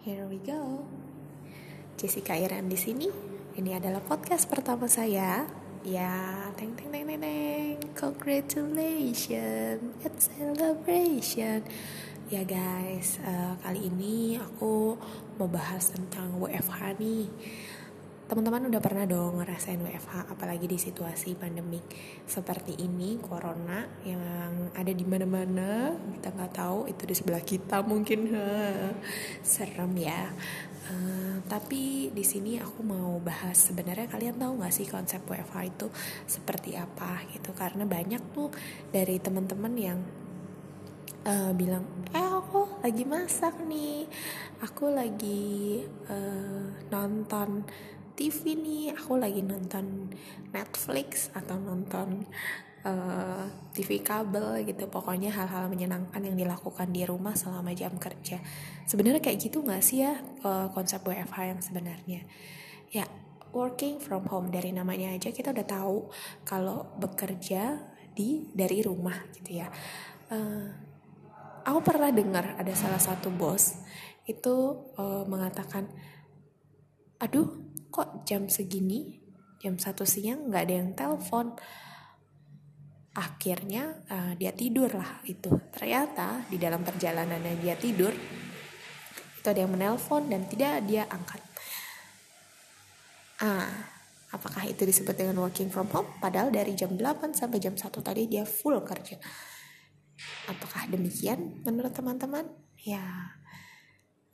Here we go. Jessica Iran di sini. Ini adalah podcast pertama saya. Ya, teng teng teng teng teng. Congratulations, it's celebration. Ya guys, uh, kali ini aku mau bahas tentang WFH nih teman-teman udah pernah dong ngerasain WFH apalagi di situasi pandemik seperti ini corona yang ada di mana-mana kita nggak tahu itu di sebelah kita mungkin. Serem ya. Uh, tapi di sini aku mau bahas sebenarnya kalian tahu nggak sih konsep WFH itu seperti apa gitu? Karena banyak tuh dari teman-teman yang uh, bilang eh aku lagi masak nih. Aku lagi uh, nonton TV nih aku lagi nonton Netflix atau nonton uh, eh, TV kabel gitu. Pokoknya hal-hal menyenangkan yang dilakukan di rumah selama jam kerja. Sebenarnya kayak gitu nggak sih ya uh, konsep WFH yang sebenarnya? Ya working from home dari namanya aja kita udah tahu kalau bekerja di dari rumah gitu ya. Uh, aku pernah dengar ada salah satu bos itu uh, mengatakan aduh kok jam segini? Jam satu siang nggak ada yang telepon. Akhirnya uh, dia tidur lah itu. Ternyata di dalam perjalanannya dia tidur itu ada yang menelpon dan tidak dia angkat. Ah apakah itu disebut dengan working from home? Padahal dari jam 8 sampai jam 1 tadi dia full kerja. Apakah demikian menurut teman-teman? Ya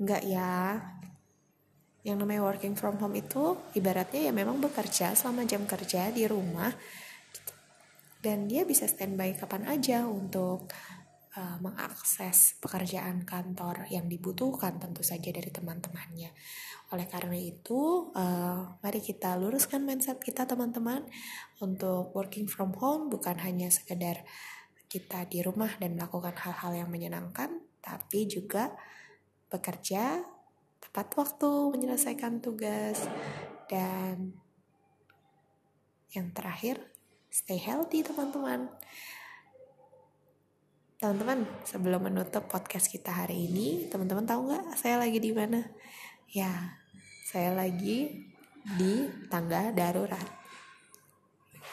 enggak ya yang namanya working from home itu ibaratnya ya memang bekerja selama jam kerja di rumah dan dia bisa standby kapan aja untuk uh, mengakses pekerjaan kantor yang dibutuhkan tentu saja dari teman-temannya. Oleh karena itu, uh, mari kita luruskan mindset kita teman-teman untuk working from home bukan hanya sekedar kita di rumah dan melakukan hal-hal yang menyenangkan, tapi juga bekerja tepat waktu menyelesaikan tugas. Dan yang terakhir stay healthy teman-teman. Teman-teman sebelum menutup podcast kita hari ini teman-teman tahu nggak saya lagi di mana? Ya saya lagi di tangga darurat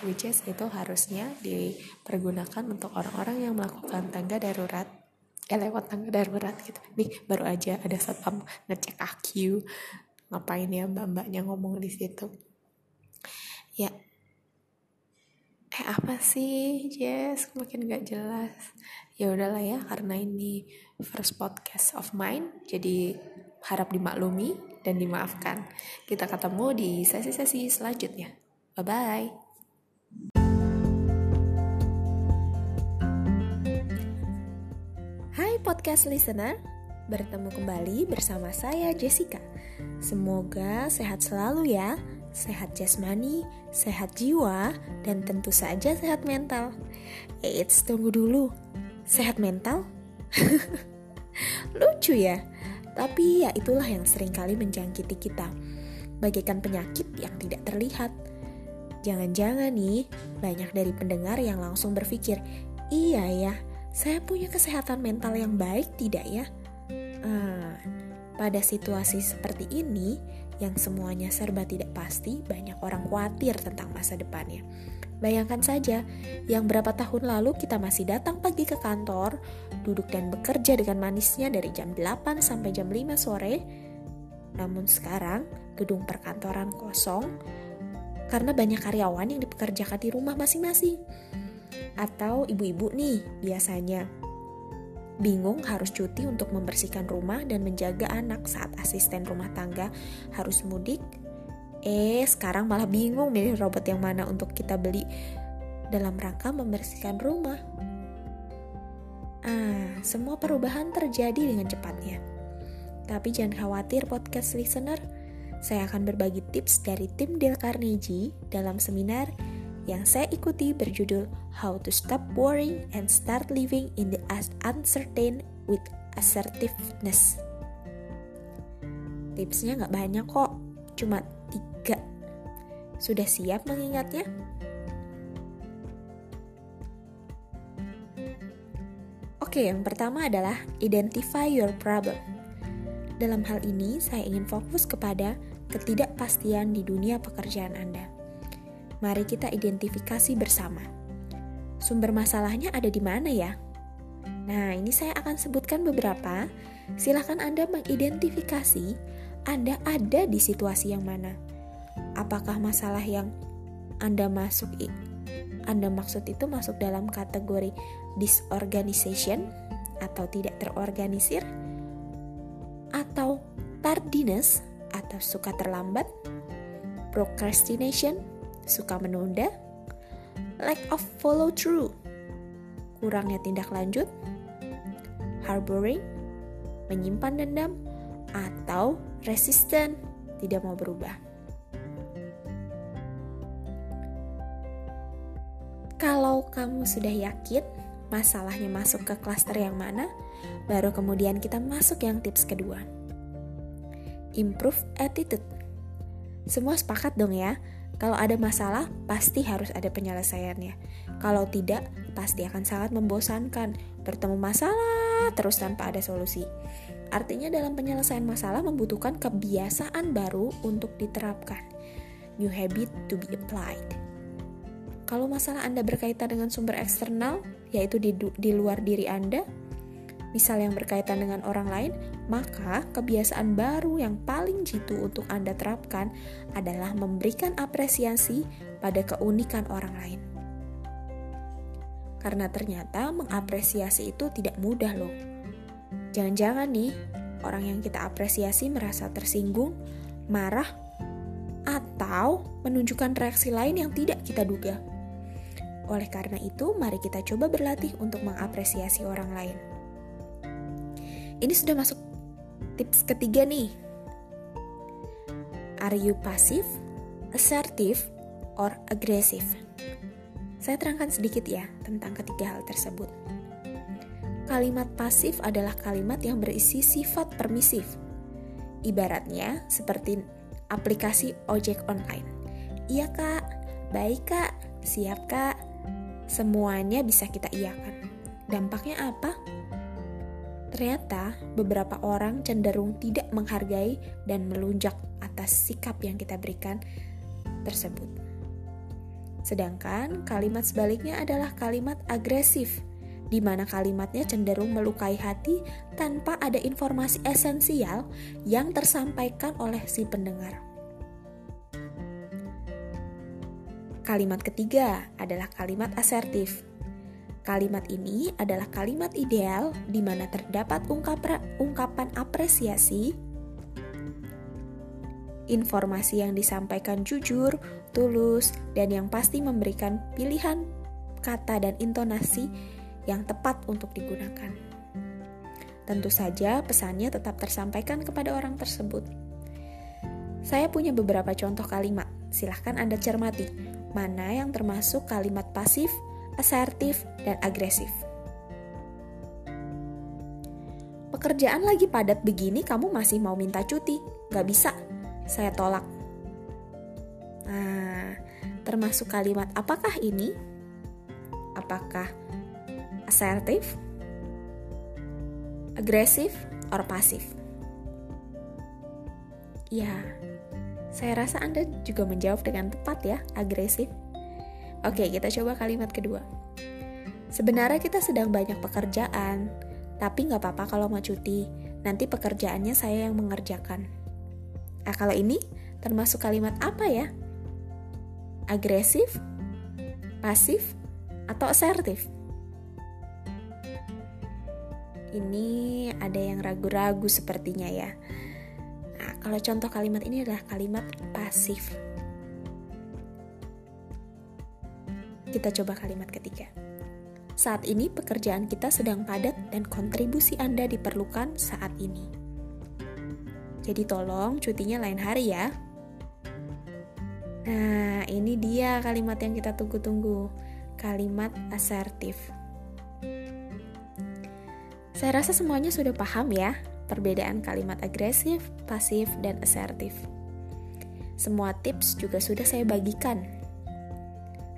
which is itu harusnya dipergunakan untuk orang-orang yang melakukan tangga darurat eh lewat tangga darurat gitu. Nih baru aja ada satpam ngecek AQ ngapain ya mbak-mbaknya ngomong di situ? Ya eh apa sih Jess? Makin gak jelas. Ya udahlah ya karena ini first podcast of mine jadi harap dimaklumi dan dimaafkan. Kita ketemu di sesi-sesi selanjutnya. Bye bye podcast listener, bertemu kembali bersama saya Jessica. Semoga sehat selalu ya, sehat jasmani, sehat jiwa, dan tentu saja sehat mental. Eits, tunggu dulu, sehat mental? Lucu ya, tapi ya itulah yang sering kali menjangkiti kita, bagaikan penyakit yang tidak terlihat. Jangan-jangan nih, banyak dari pendengar yang langsung berpikir, iya ya, saya punya kesehatan mental yang baik tidak ya? Hmm, pada situasi seperti ini, yang semuanya serba tidak pasti, banyak orang khawatir tentang masa depannya. Bayangkan saja, yang berapa tahun lalu kita masih datang pagi ke kantor, duduk dan bekerja dengan manisnya dari jam 8 sampai jam 5 sore. Namun sekarang, gedung perkantoran kosong karena banyak karyawan yang dipekerjakan di rumah masing-masing atau ibu-ibu nih biasanya bingung harus cuti untuk membersihkan rumah dan menjaga anak saat asisten rumah tangga harus mudik. Eh, sekarang malah bingung milih robot yang mana untuk kita beli dalam rangka membersihkan rumah. Ah, semua perubahan terjadi dengan cepatnya. Tapi jangan khawatir podcast listener, saya akan berbagi tips dari tim Del Carnegie dalam seminar yang saya ikuti berjudul How to Stop Worrying and Start Living in the Uncertain with Assertiveness. Tipsnya nggak banyak kok, cuma tiga. Sudah siap mengingatnya? Oke, yang pertama adalah identify your problem. Dalam hal ini, saya ingin fokus kepada ketidakpastian di dunia pekerjaan Anda. Mari kita identifikasi bersama. Sumber masalahnya ada di mana ya? Nah, ini saya akan sebutkan beberapa. Silahkan Anda mengidentifikasi Anda ada di situasi yang mana. Apakah masalah yang Anda masuk Anda maksud itu masuk dalam kategori disorganization atau tidak terorganisir atau tardiness atau suka terlambat, procrastination, suka menunda, lack of follow through, kurangnya tindak lanjut, harboring, menyimpan dendam, atau resistant, tidak mau berubah. Kalau kamu sudah yakin masalahnya masuk ke klaster yang mana, baru kemudian kita masuk yang tips kedua improve attitude. Semua sepakat dong ya, kalau ada masalah pasti harus ada penyelesaiannya. Kalau tidak, pasti akan sangat membosankan bertemu masalah terus tanpa ada solusi. Artinya dalam penyelesaian masalah membutuhkan kebiasaan baru untuk diterapkan. New habit to be applied. Kalau masalah Anda berkaitan dengan sumber eksternal, yaitu di, di luar diri Anda, misal yang berkaitan dengan orang lain, maka kebiasaan baru yang paling jitu untuk Anda terapkan adalah memberikan apresiasi pada keunikan orang lain. Karena ternyata mengapresiasi itu tidak mudah loh. Jangan-jangan nih, orang yang kita apresiasi merasa tersinggung, marah, atau menunjukkan reaksi lain yang tidak kita duga. Oleh karena itu, mari kita coba berlatih untuk mengapresiasi orang lain. Ini sudah masuk tips ketiga nih. Are you passive, assertive, or aggressive? Saya terangkan sedikit ya tentang ketiga hal tersebut. Kalimat pasif adalah kalimat yang berisi sifat permisif. Ibaratnya seperti aplikasi ojek online. Iya kak, baik kak, siap kak, semuanya bisa kita iakan. Dampaknya apa? Ternyata, beberapa orang cenderung tidak menghargai dan melunjak atas sikap yang kita berikan tersebut. Sedangkan kalimat sebaliknya adalah kalimat agresif, di mana kalimatnya cenderung melukai hati tanpa ada informasi esensial yang tersampaikan oleh si pendengar. Kalimat ketiga adalah kalimat asertif Kalimat ini adalah kalimat ideal di mana terdapat ungkapan apresiasi, informasi yang disampaikan jujur, tulus, dan yang pasti memberikan pilihan kata dan intonasi yang tepat untuk digunakan. Tentu saja, pesannya tetap tersampaikan kepada orang tersebut. Saya punya beberapa contoh kalimat, silahkan Anda cermati mana yang termasuk kalimat pasif asertif, dan agresif. Pekerjaan lagi padat begini kamu masih mau minta cuti? Gak bisa, saya tolak. Nah, termasuk kalimat apakah ini? Apakah asertif, agresif, or pasif? Ya, saya rasa Anda juga menjawab dengan tepat ya, agresif. Oke, kita coba kalimat kedua. Sebenarnya kita sedang banyak pekerjaan, tapi nggak apa-apa kalau mau cuti. Nanti pekerjaannya saya yang mengerjakan. Nah, kalau ini termasuk kalimat apa ya? Agresif, pasif, atau asertif? Ini ada yang ragu-ragu sepertinya ya. Nah, kalau contoh kalimat ini adalah kalimat pasif. Kita coba kalimat ketiga. Saat ini pekerjaan kita sedang padat dan kontribusi Anda diperlukan saat ini. Jadi tolong cutinya lain hari ya. Nah, ini dia kalimat yang kita tunggu-tunggu. Kalimat asertif. Saya rasa semuanya sudah paham ya perbedaan kalimat agresif, pasif, dan asertif. Semua tips juga sudah saya bagikan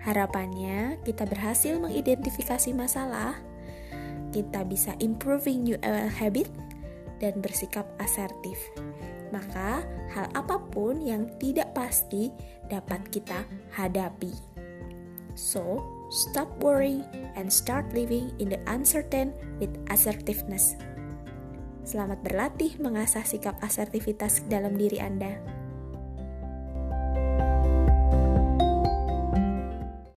Harapannya kita berhasil mengidentifikasi masalah, kita bisa improving new habit, dan bersikap asertif. Maka, hal apa pun yang tidak pasti dapat kita hadapi. So, stop worrying and start living in the uncertain with assertiveness. Selamat berlatih mengasah sikap asertivitas dalam diri Anda.